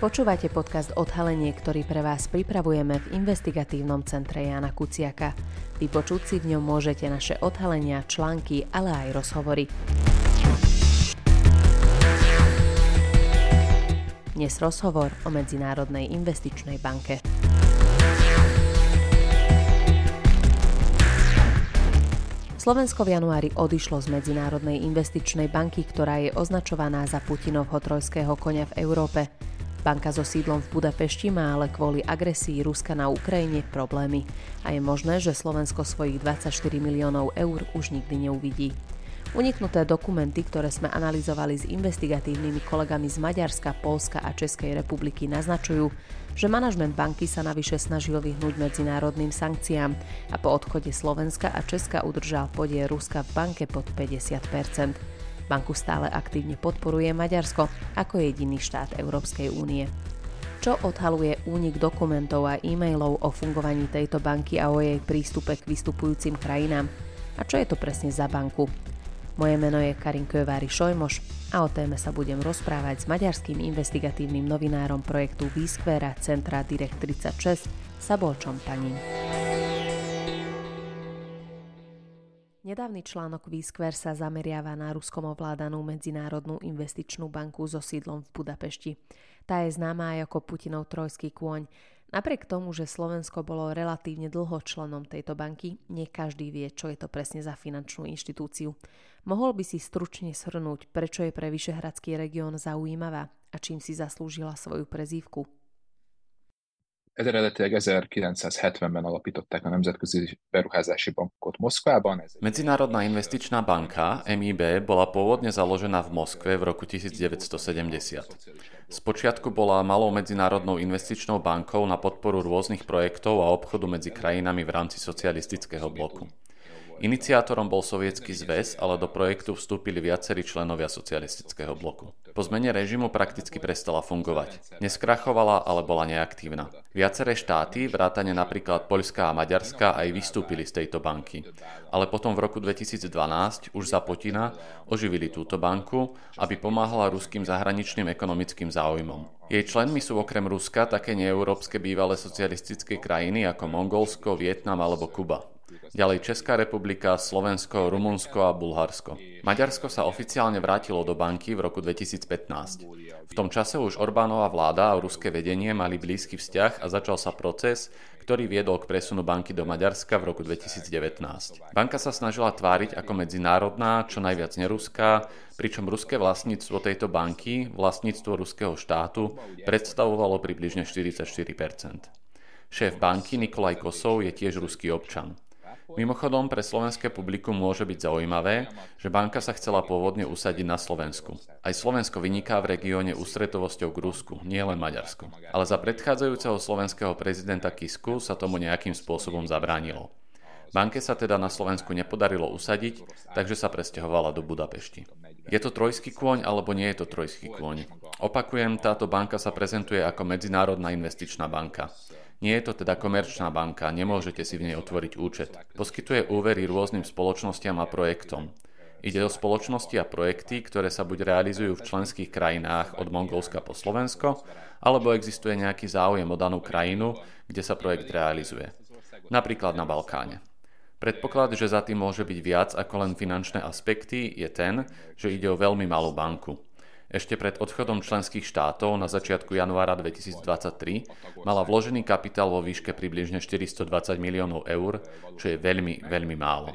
Počúvate podcast Odhalenie, ktorý pre vás pripravujeme v investigatívnom centre Jana Kuciaka. Vypočuť si v ňom môžete naše odhalenia, články, ale aj rozhovory. Dnes rozhovor o Medzinárodnej investičnej banke. Slovensko v januári odišlo z Medzinárodnej investičnej banky, ktorá je označovaná za Putinovho trojského konia v Európe. Banka so sídlom v Budapešti má ale kvôli agresii Ruska na Ukrajine problémy a je možné, že Slovensko svojich 24 miliónov eur už nikdy neuvidí. Uniknuté dokumenty, ktoré sme analyzovali s investigatívnymi kolegami z Maďarska, Polska a Českej republiky naznačujú, že manažment banky sa navyše snažil vyhnúť medzinárodným sankciám a po odchode Slovenska a Česka udržal podiel Ruska v banke pod 50 Banku stále aktívne podporuje Maďarsko ako jediný štát Európskej únie. Čo odhaluje únik dokumentov a e-mailov o fungovaní tejto banky a o jej prístupe k vystupujúcim krajinám? A čo je to presne za banku? Moje meno je Karin Kövári Šojmoš a o téme sa budem rozprávať s maďarským investigatívnym novinárom projektu Výskvera Centra Direct 36 Sabolčom Paním. Nedávny článok Výskver sa zameriava na ruskom ovládanú Medzinárodnú investičnú banku so sídlom v Budapešti. Tá je známa aj ako Putinov trojský kôň Napriek tomu, že Slovensko bolo relatívne dlho členom tejto banky, nie každý vie, čo je to presne za finančnú inštitúciu. Mohol by si stručne shrnúť, prečo je pre Vyšehradský región zaujímavá a čím si zaslúžila svoju prezývku? Eredetileg 1970-ben alapították a Nemzetközi Beruházási Bankot Moszkvában. Medzinárodná investičná banka MIB bola pôvodne založená v Moskve v roku 1970. Spočiatku bola malou medzinárodnou investičnou bankou na podporu rôznych projektov a obchodu medzi krajinami v rámci socialistického bloku. Iniciátorom bol Sovietský zväz, ale do projektu vstúpili viacerí členovia socialistického bloku. Po zmene režimu prakticky prestala fungovať. Neskrachovala, ale bola neaktívna. Viaceré štáty, vrátane napríklad Poľská a Maďarska, aj vystúpili z tejto banky. Ale potom v roku 2012, už za Putina, oživili túto banku, aby pomáhala ruským zahraničným ekonomickým záujmom. Jej členmi sú okrem Ruska také neeurópske bývalé socialistické krajiny ako Mongolsko, Vietnam alebo Kuba. Ďalej Česká republika, Slovensko, Rumunsko a Bulharsko. Maďarsko sa oficiálne vrátilo do banky v roku 2015. V tom čase už Orbánova vláda a ruské vedenie mali blízky vzťah a začal sa proces, ktorý viedol k presunu banky do Maďarska v roku 2019. Banka sa snažila tváriť ako medzinárodná, čo najviac neruská, pričom ruské vlastníctvo tejto banky, vlastníctvo ruského štátu, predstavovalo približne 44%. Šéf banky Nikolaj Kosov je tiež ruský občan. Mimochodom, pre slovenské publikum môže byť zaujímavé, že banka sa chcela pôvodne usadiť na Slovensku. Aj Slovensko vyniká v regióne ústretovosťou k Rusku, nie len Maďarsko. Ale za predchádzajúceho slovenského prezidenta Kisku sa tomu nejakým spôsobom zabránilo. Banke sa teda na Slovensku nepodarilo usadiť, takže sa presťahovala do Budapešti. Je to trojský kôň alebo nie je to trojský kôň? Opakujem, táto banka sa prezentuje ako Medzinárodná investičná banka. Nie je to teda komerčná banka, nemôžete si v nej otvoriť účet. Poskytuje úvery rôznym spoločnostiam a projektom. Ide o spoločnosti a projekty, ktoré sa buď realizujú v členských krajinách od Mongolska po Slovensko, alebo existuje nejaký záujem o danú krajinu, kde sa projekt realizuje. Napríklad na Balkáne. Predpoklad, že za tým môže byť viac ako len finančné aspekty, je ten, že ide o veľmi malú banku. Ešte pred odchodom členských štátov na začiatku januára 2023 mala vložený kapitál vo výške približne 420 miliónov eur, čo je veľmi, veľmi málo.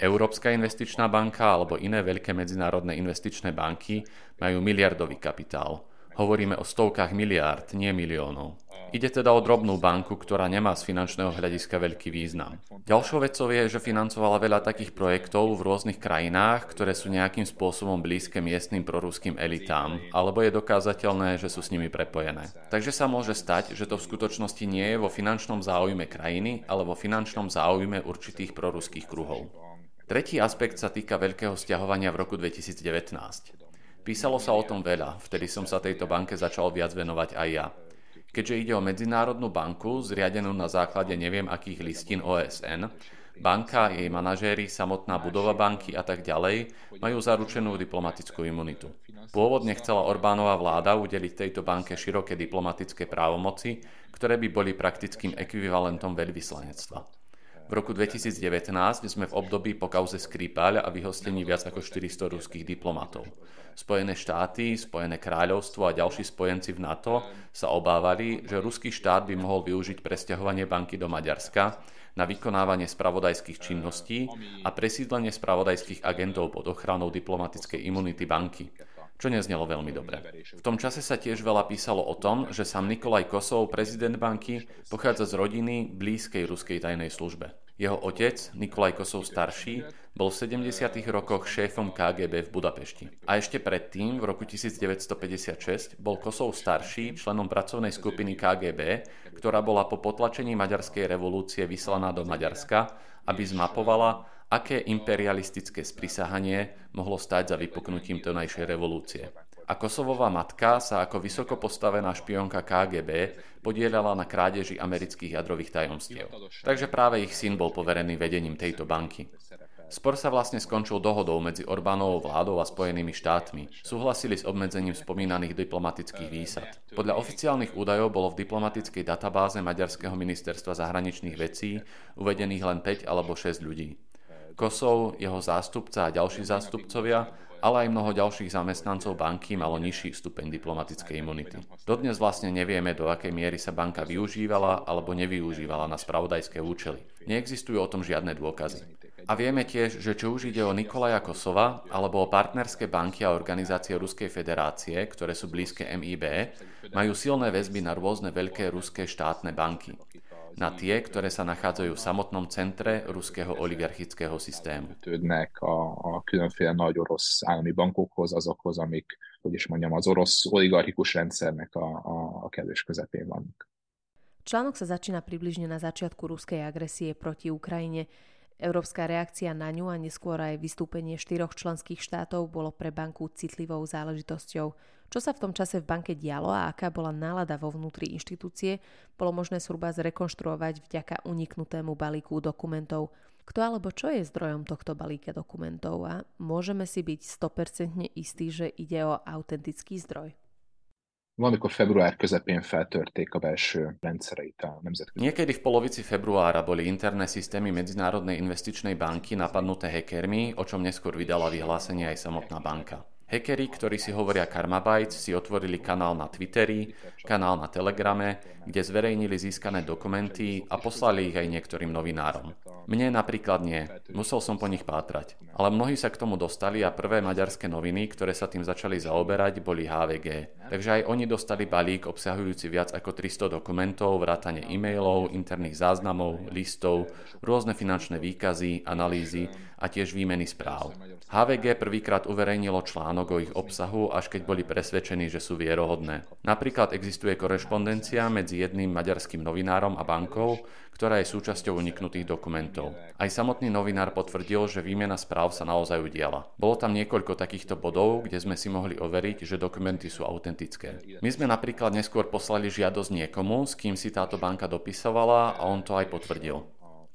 Európska investičná banka alebo iné veľké medzinárodné investičné banky majú miliardový kapitál. Hovoríme o stovkách miliárd, nie miliónov. Ide teda o drobnú banku, ktorá nemá z finančného hľadiska veľký význam. Ďalšou vecou je, že financovala veľa takých projektov v rôznych krajinách, ktoré sú nejakým spôsobom blízke miestnym proruským elitám, alebo je dokázateľné, že sú s nimi prepojené. Takže sa môže stať, že to v skutočnosti nie je vo finančnom záujme krajiny, ale vo finančnom záujme určitých proruských kruhov. Tretí aspekt sa týka veľkého stiahovania v roku 2019. Písalo sa o tom veľa, vtedy som sa tejto banke začal viac venovať aj ja. Keďže ide o medzinárodnú banku, zriadenú na základe neviem akých listín OSN, Banka, jej manažéri, samotná budova banky a tak ďalej majú zaručenú diplomatickú imunitu. Pôvodne chcela Orbánova vláda udeliť tejto banke široké diplomatické právomoci, ktoré by boli praktickým ekvivalentom veľvyslanectva. V roku 2019 sme v období po kauze Skripal a vyhostení viac ako 400 ruských diplomatov. Spojené štáty, Spojené kráľovstvo a ďalší spojenci v NATO sa obávali, že ruský štát by mohol využiť presťahovanie banky do Maďarska na vykonávanie spravodajských činností a presídlenie spravodajských agentov pod ochranou diplomatickej imunity banky čo neznelo veľmi dobre. V tom čase sa tiež veľa písalo o tom, že sám Nikolaj Kosov, prezident banky, pochádza z rodiny blízkej ruskej tajnej službe. Jeho otec, Nikolaj Kosov starší, bol v 70. rokoch šéfom KGB v Budapešti. A ešte predtým, v roku 1956, bol Kosov starší členom pracovnej skupiny KGB, ktorá bola po potlačení maďarskej revolúcie vyslaná do Maďarska, aby zmapovala, aké imperialistické sprisahanie mohlo stať za vypuknutím tonajšej revolúcie. A Kosovová matka sa ako vysoko postavená špionka KGB podielala na krádeži amerických jadrových tajomstiev. Takže práve ich syn bol poverený vedením tejto banky. Spor sa vlastne skončil dohodou medzi Orbánovou vládou a Spojenými štátmi. Súhlasili s obmedzením spomínaných diplomatických výsad. Podľa oficiálnych údajov bolo v diplomatickej databáze Maďarského ministerstva zahraničných vecí uvedených len 5 alebo 6 ľudí. Kosov, jeho zástupca a ďalší zástupcovia, ale aj mnoho ďalších zamestnancov banky malo nižší stupeň diplomatickej imunity. Dodnes vlastne nevieme, do akej miery sa banka využívala alebo nevyužívala na spravodajské účely. Neexistujú o tom žiadne dôkazy. A vieme tiež, že či už ide o Nikolaja Kosova alebo o partnerské banky a organizácie Ruskej federácie, ktoré sú blízke MIB, majú silné väzby na rôzne veľké ruské štátne banky na tie, ktoré sa nachádzajú v samotnom centre ruského oligarchického systému. Tődnek a, a különféle nagy orosz állami bankokhoz, azokhoz, amik, hogy is mondjam, az orosz oligarchikus rendszernek a, a, a kellős közepén vannak. Článok sa začína približne na začiatku ruskej agresie proti Ukrajine. Európska reakcia na ňu a neskôr aj vystúpenie štyroch členských štátov bolo pre banku citlivou záležitosťou. Čo sa v tom čase v banke dialo a aká bola nálada vo vnútri inštitúcie, bolo možné zhruba zrekonštruovať vďaka uniknutému balíku dokumentov. Kto alebo čo je zdrojom tohto balíka dokumentov a môžeme si byť 100% istí, že ide o autentický zdroj? Valamikor február közepén feltörték a belső rendszereit a nemzetközi. Niekedy v polovici februára boli interné systémy Medzinárodnej investičnej banky napadnuté hackermi, o čom neskôr vydala vyhlásenie aj samotná banka. Hackeri, ktorí si hovoria Karmabytes, si otvorili kanál na Twitteri, kanál na Telegrame, kde zverejnili získané dokumenty a poslali ich aj niektorým novinárom. Mne napríklad nie, musel som po nich pátrať. Ale mnohí sa k tomu dostali a prvé maďarské noviny, ktoré sa tým začali zaoberať, boli HVG. Takže aj oni dostali balík obsahujúci viac ako 300 dokumentov, vrátane e-mailov, interných záznamov, listov, rôzne finančné výkazy, analýzy a tiež výmeny správ. HVG prvýkrát uverejnilo článok o ich obsahu, až keď boli presvedčení, že sú vierohodné. Napríklad existuje korešpondencia medzi jedným maďarským novinárom a bankou, ktorá je súčasťou uniknutých dokumentov. Aj samotný novinár potvrdil, že výmena správ sa naozaj udiala. Bolo tam niekoľko takýchto bodov, kde sme si mohli overiť, že dokumenty sú autentické. My sme napríklad neskôr poslali žiadosť niekomu, s kým si táto banka dopisovala a on to aj potvrdil.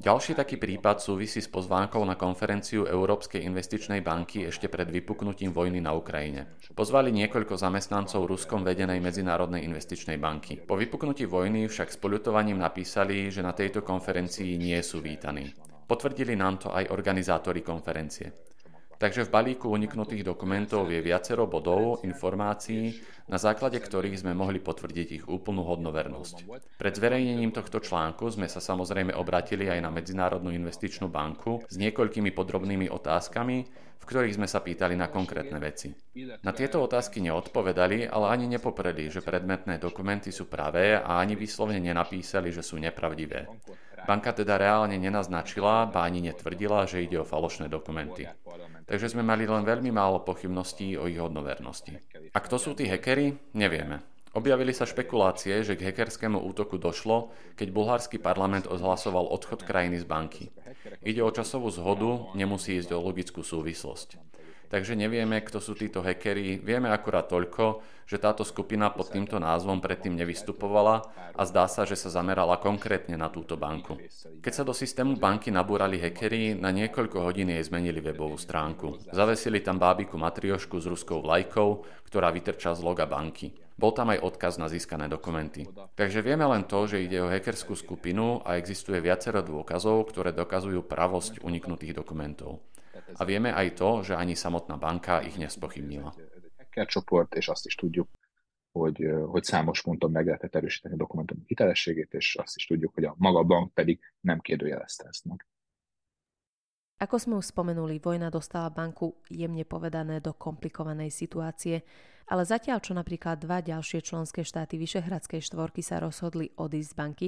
Ďalší taký prípad súvisí s pozvánkou na konferenciu Európskej investičnej banky ešte pred vypuknutím vojny na Ukrajine. Pozvali niekoľko zamestnancov Ruskom vedenej Medzinárodnej investičnej banky. Po vypuknutí vojny však s poľutovaním napísali, že na tejto konferencii nie sú vítaní. Potvrdili nám to aj organizátori konferencie. Takže v balíku uniknutých dokumentov je viacero bodov, informácií, na základe ktorých sme mohli potvrdiť ich úplnú hodnovernosť. Pred zverejnením tohto článku sme sa samozrejme obratili aj na Medzinárodnú investičnú banku s niekoľkými podrobnými otázkami, v ktorých sme sa pýtali na konkrétne veci. Na tieto otázky neodpovedali, ale ani nepopreli, že predmetné dokumenty sú pravé a ani vyslovene nenapísali, že sú nepravdivé. Banka teda reálne nenaznačila, ba ani netvrdila, že ide o falošné dokumenty. Takže sme mali len veľmi málo pochybností o ich hodnovernosti. A kto sú tí hekery? Nevieme. Objavili sa špekulácie, že k hackerskému útoku došlo, keď bulharský parlament odhlasoval odchod krajiny z banky. Ide o časovú zhodu, nemusí ísť o logickú súvislosť. Takže nevieme, kto sú títo hackeri. Vieme akurát toľko, že táto skupina pod týmto názvom predtým nevystupovala a zdá sa, že sa zamerala konkrétne na túto banku. Keď sa do systému banky nabúrali hackeri, na niekoľko hodín jej zmenili webovú stránku. Zavesili tam bábiku matriošku s ruskou vlajkou, ktorá vytrča z loga banky. Bol tam aj odkaz na získané dokumenty. Takže vieme len to, že ide o hackerskú skupinu a existuje viacero dôkazov, ktoré dokazujú pravosť uniknutých dokumentov. A vieme aj to, že ani samotná banka ich nespochybnila. csoport, és azt is tudjuk, hogy, hogy számos ponton meg lehetett erősíteni a dokumentum hitelességét, és azt is tudjuk, hogy a maga bank pedig nem kérdőjelezte ezt meg. Ako sme už spomenuli, vojna dostala banku jemne povedané do komplikovanej situácie, ale zatiaľ, čo napríklad dva ďalšie členské štáty Vyšehradskej štvorky sa rozhodli odísť z banky,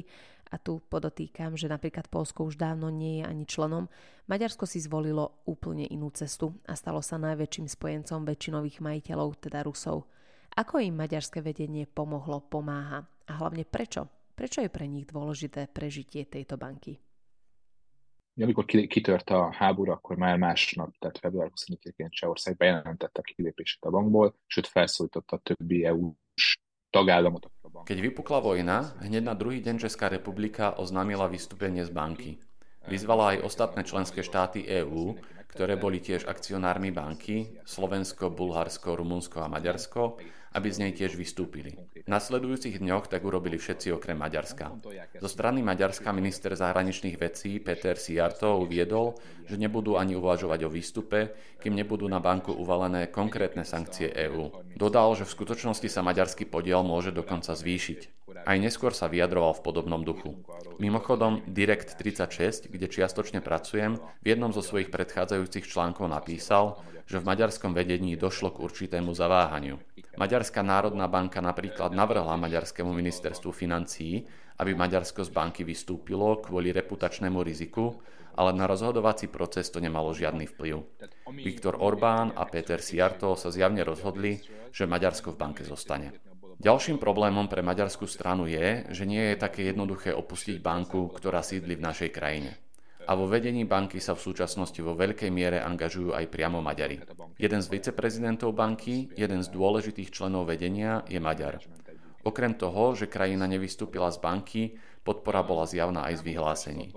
a tu podotýkam, že napríklad Polsko už dávno nie je ani členom, Maďarsko si zvolilo úplne inú cestu a stalo sa najväčším spojencom väčšinových majiteľov, teda Rusov. Ako im maďarské vedenie pomohlo, pomáha a hlavne prečo? Prečo je pre nich dôležité prežitie tejto banky? Amikor kitört a háború, akkor már másnap, tehát február 25-én Csehország bejelentette a kilépését a bankból, sőt felszólította a többi EU-s tagállamot. Keď vypukla vojna, hneď na druhý deň Česká republika oznámila vystúpenie z banky. Vyzvala aj ostatné členské štáty EÚ, ktoré boli tiež akcionármi banky, Slovensko, Bulharsko, Rumunsko a Maďarsko, aby z nej tiež vystúpili. V nasledujúcich dňoch tak urobili všetci okrem Maďarska. Zo strany Maďarska minister zahraničných vecí Peter Siarto uviedol, že nebudú ani uvažovať o výstupe, kým nebudú na banku uvalené konkrétne sankcie EÚ. Dodal, že v skutočnosti sa maďarský podiel môže dokonca zvýšiť. Aj neskôr sa vyjadroval v podobnom duchu. Mimochodom, Direct 36, kde čiastočne pracujem, v jednom zo svojich predchádzajúcich článkov napísal, že v maďarskom vedení došlo k určitému zaváhaniu. Maďarská národná banka napríklad navrhla maďarskému ministerstvu financií, aby Maďarsko z banky vystúpilo kvôli reputačnému riziku, ale na rozhodovací proces to nemalo žiadny vplyv. Viktor Orbán a Peter Siarto sa zjavne rozhodli, že Maďarsko v banke zostane. Ďalším problémom pre maďarskú stranu je, že nie je také jednoduché opustiť banku, ktorá sídli v našej krajine a vo vedení banky sa v súčasnosti vo veľkej miere angažujú aj priamo Maďari. Jeden z viceprezidentov banky, jeden z dôležitých členov vedenia je Maďar. Okrem toho, že krajina nevystúpila z banky, podpora bola zjavná aj z vyhlásení.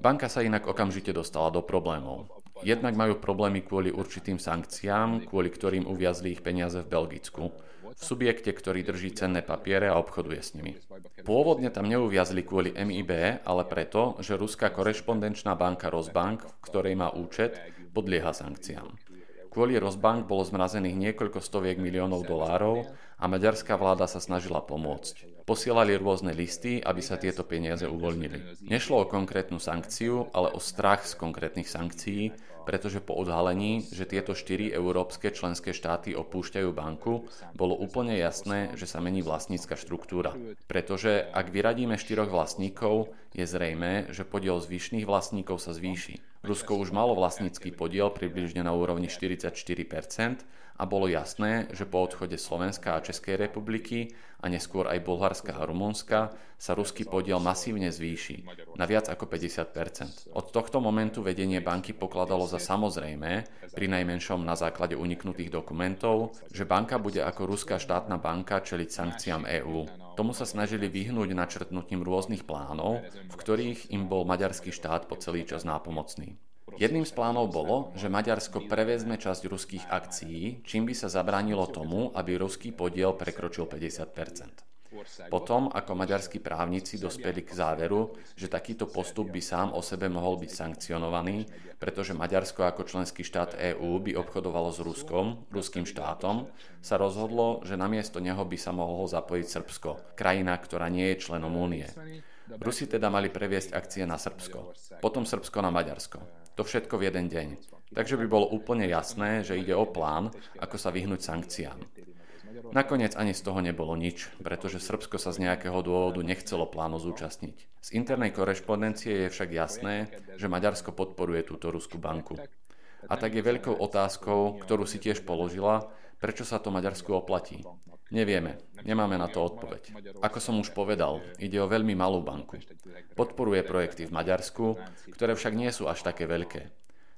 Banka sa inak okamžite dostala do problémov. Jednak majú problémy kvôli určitým sankciám, kvôli ktorým uviazli ich peniaze v Belgicku v subjekte, ktorý drží cenné papiere a obchoduje s nimi. Pôvodne tam neuviazli kvôli MIB, ale preto, že ruská korešpondenčná banka Rosbank, v ktorej má účet, podlieha sankciám. Kvôli Rosbank bolo zmrazených niekoľko stoviek miliónov dolárov a maďarská vláda sa snažila pomôcť. Posielali rôzne listy, aby sa tieto peniaze uvoľnili. Nešlo o konkrétnu sankciu, ale o strach z konkrétnych sankcií, pretože po odhalení, že tieto štyri európske členské štáty opúšťajú banku, bolo úplne jasné, že sa mení vlastnícka štruktúra. Pretože ak vyradíme štyroch vlastníkov, je zrejme, že podiel zvyšných vlastníkov sa zvýši. Rusko už malo vlastnícky podiel približne na úrovni 44%, a bolo jasné, že po odchode Slovenska a Českej republiky a neskôr aj Bulharska a Rumunska sa ruský podiel masívne zvýši na viac ako 50% Od tohto momentu vedenie banky pokladalo za samozrejme, pri najmenšom na základe uniknutých dokumentov, že banka bude ako ruská štátna banka čeliť sankciám EÚ. Tomu sa snažili vyhnúť načrtnutím rôznych plánov, v ktorých im bol maďarský štát po celý čas nápomocný. Jedným z plánov bolo, že Maďarsko prevezme časť ruských akcií, čím by sa zabránilo tomu, aby ruský podiel prekročil 50 potom, ako maďarskí právnici dospeli k záveru, že takýto postup by sám o sebe mohol byť sankcionovaný, pretože Maďarsko ako členský štát EÚ by obchodovalo s Ruskom, ruským štátom, sa rozhodlo, že namiesto neho by sa mohlo zapojiť Srbsko, krajina, ktorá nie je členom únie. Rusi teda mali previesť akcie na Srbsko, potom Srbsko na Maďarsko. To všetko v jeden deň. Takže by bolo úplne jasné, že ide o plán, ako sa vyhnúť sankciám. Nakoniec ani z toho nebolo nič, pretože Srbsko sa z nejakého dôvodu nechcelo plánu zúčastniť. Z internej korešpondencie je však jasné, že Maďarsko podporuje túto ruskú banku. A tak je veľkou otázkou, ktorú si tiež položila, prečo sa to Maďarsku oplatí. Nevieme, nemáme na to odpoveď. Ako som už povedal, ide o veľmi malú banku. Podporuje projekty v Maďarsku, ktoré však nie sú až také veľké.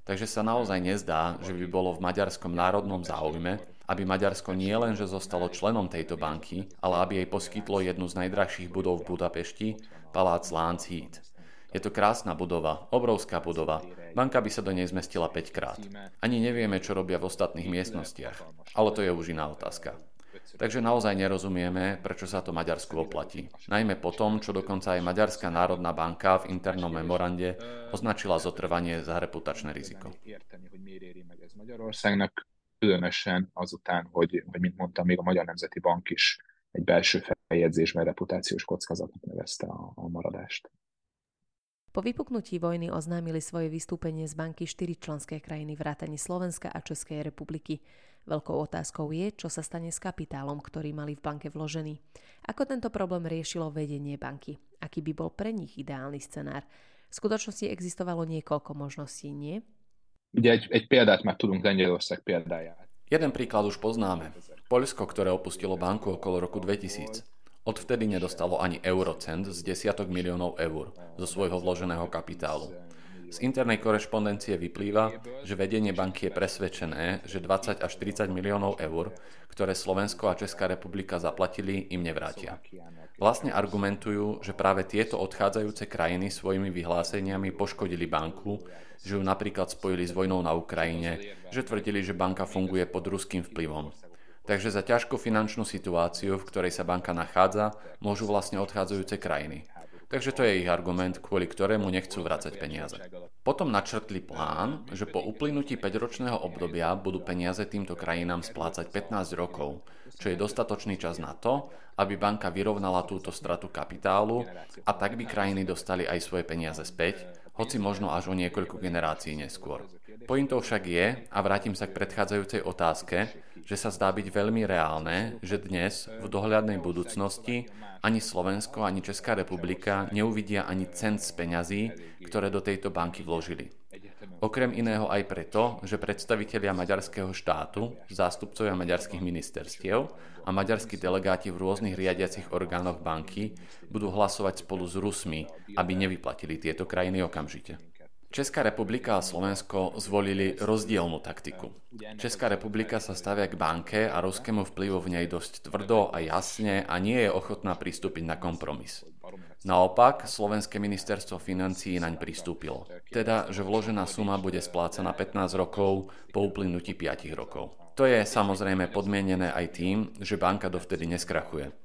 Takže sa naozaj nezdá, že by bolo v maďarskom národnom záujme, aby Maďarsko nie len, že zostalo členom tejto banky, ale aby jej poskytlo jednu z najdrahších budov v Budapešti, palác Lánchíd. Je to krásna budova, obrovská budova. Banka by sa do nej zmestila 5 krát. Ani nevieme, čo robia v ostatných miestnostiach. Ale to je už iná otázka. Takže naozaj nerozumieme, prečo sa to Maďarsku oplatí. Najmä po tom, čo dokonca aj Maďarská národná banka v internom memorande označila zotrvanie za reputačné riziko. Különösen azután, hogy, hogy mint mondtam, még a Magyar Nemzeti Bank is egy belső feljegyzésben reputációs kockázatnak nevezte a, a maradást. Po vypuknutí vojny oznámili svoje vystúpenie z banky štyri členské krajiny vrátane Slovenska a Českej republiky. Veľkou otázkou je, čo sa stane s kapitálom, ktorý mali v banke vložený. Ako tento problém riešilo vedenie banky? Aký by bol pre nich ideálny scenár? V skutočnosti existovalo niekoľko možností, nie? Ugye egy, egy példát már tudunk Lengyelország példáját. Jeden príklad už poznáme. Poľsko, ktoré opustilo banku okolo roku 2000. Odvtedy nedostalo ani eurocent z desiatok miliónov eur zo svojho vloženého kapitálu. Z internej korešpondencie vyplýva, že vedenie banky je presvedčené, že 20 až 30 miliónov eur, ktoré Slovensko a Česká republika zaplatili, im nevrátia. Vlastne argumentujú, že práve tieto odchádzajúce krajiny svojimi vyhláseniami poškodili banku, že ju napríklad spojili s vojnou na Ukrajine, že tvrdili, že banka funguje pod ruským vplyvom. Takže za ťažkú finančnú situáciu, v ktorej sa banka nachádza, môžu vlastne odchádzajúce krajiny. Takže to je ich argument, kvôli ktorému nechcú vrácať peniaze. Potom načrtli plán, že po uplynutí 5-ročného obdobia budú peniaze týmto krajinám splácať 15 rokov, čo je dostatočný čas na to, aby banka vyrovnala túto stratu kapitálu a tak by krajiny dostali aj svoje peniaze späť, hoci možno až o niekoľko generácií neskôr. Pointou však je, a vrátim sa k predchádzajúcej otázke, že sa zdá byť veľmi reálne, že dnes, v dohľadnej budúcnosti, ani Slovensko, ani Česká republika neuvidia ani cent z peňazí, ktoré do tejto banky vložili. Okrem iného aj preto, že predstavitelia maďarského štátu, zástupcovia maďarských ministerstiev a maďarskí delegáti v rôznych riadiacich orgánoch banky budú hlasovať spolu s Rusmi, aby nevyplatili tieto krajiny okamžite. Česká republika a Slovensko zvolili rozdielnú taktiku. Česká republika sa stavia k banke a ruskému vplyvu v nej dosť tvrdo a jasne a nie je ochotná pristúpiť na kompromis. Naopak, Slovenské ministerstvo financí naň pristúpilo. Teda, že vložená suma bude splácaná 15 rokov po uplynutí 5 rokov. To je samozrejme podmienené aj tým, že banka dovtedy neskrachuje.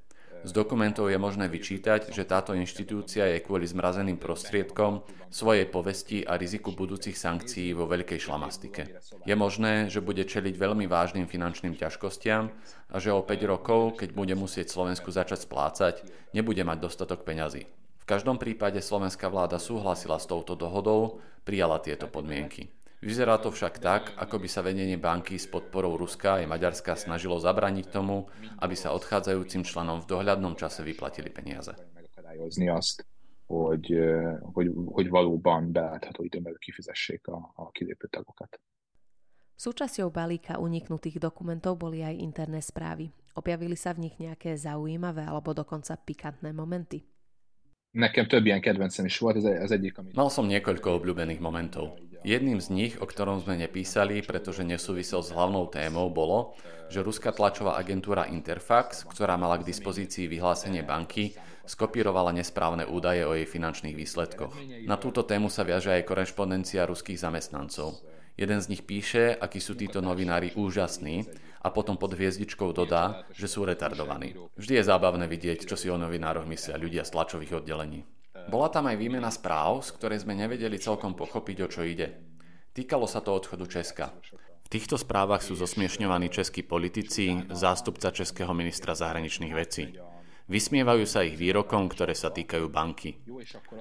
Z dokumentov je možné vyčítať, že táto inštitúcia je kvôli zmrazeným prostriedkom svojej povesti a riziku budúcich sankcií vo veľkej šlamastike. Je možné, že bude čeliť veľmi vážnym finančným ťažkostiam a že o 5 rokov, keď bude musieť Slovensku začať splácať, nebude mať dostatok peňazí. V každom prípade slovenská vláda súhlasila s touto dohodou, prijala tieto podmienky. Vyzerá to však tak, ako by sa vedenie banky s podporou Ruska aj Maďarska snažilo zabrániť tomu, aby sa odchádzajúcim členom v dohľadnom čase vyplatili peniaze. hogy, hogy, hogy valóban beállítható időben kifizessék a, a kilépő tagokat. Súčasťou balíka uniknutých dokumentov boli aj interné správy. Objavili sa v nich nejaké zaujímavé alebo dokonca pikantné momenty? Nekem több ilyen kedvencem is volt, az egyik, ami... Mal som niekoľko obľúbených momentov. Jedným z nich, o ktorom sme nepísali, pretože nesúvisel s hlavnou témou, bolo, že ruská tlačová agentúra Interfax, ktorá mala k dispozícii vyhlásenie banky, skopírovala nesprávne údaje o jej finančných výsledkoch. Na túto tému sa viaže aj korešpondencia ruských zamestnancov. Jeden z nich píše, akí sú títo novinári úžasní a potom pod hviezdičkou dodá, že sú retardovaní. Vždy je zábavné vidieť, čo si o novinároch myslia ľudia z tlačových oddelení. Bola tam aj výmena správ, z ktorej sme nevedeli celkom pochopiť, o čo ide. Týkalo sa to odchodu Česka. V týchto správach sú zosmiešňovaní českí politici, zástupca českého ministra zahraničných vecí. Vysmievajú sa ich výrokom, ktoré sa týkajú banky.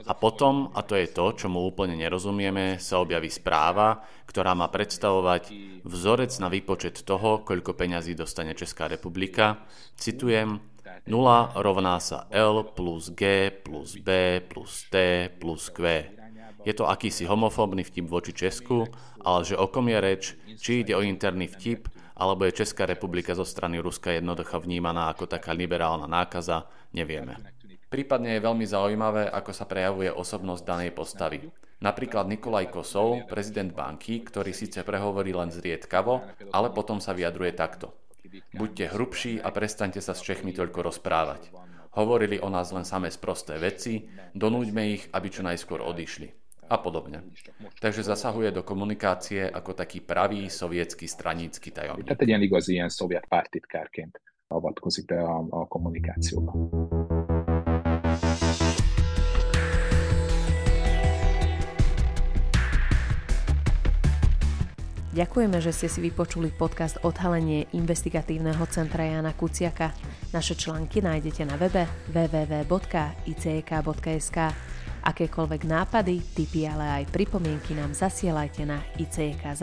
A potom, a to je to, čo mu úplne nerozumieme, sa objaví správa, ktorá má predstavovať vzorec na výpočet toho, koľko peňazí dostane Česká republika. Citujem, 0 rovná sa L plus G plus B plus T plus Q. Je to akýsi homofóbny vtip voči Česku, ale že o kom je reč, či ide o interný vtip, alebo je Česká republika zo strany Ruska jednoducho vnímaná ako taká liberálna nákaza, nevieme. Prípadne je veľmi zaujímavé, ako sa prejavuje osobnosť danej postavy. Napríklad Nikolaj Kosov, prezident banky, ktorý síce prehovorí len zriedkavo, ale potom sa vyjadruje takto. Buďte hrubší a prestaňte sa s Čechmi toľko rozprávať. Hovorili o nás len samé sprosté veci, donúďme ich, aby čo najskôr odišli. A podobne. Takže zasahuje do komunikácie ako taký pravý sovietský stranícky tajomník. Tehát egy ilyen igazi ilyen szovjet pártitkárként avatkozik be a, a kommunikációba. Ďakujeme, že ste si vypočuli podcast Odhalenie investigatívneho centra Jana Kuciaka. Naše články nájdete na webe www.icek.sk. Akékoľvek nápady, tipy, ale aj pripomienky nám zasielajte na icek.sk.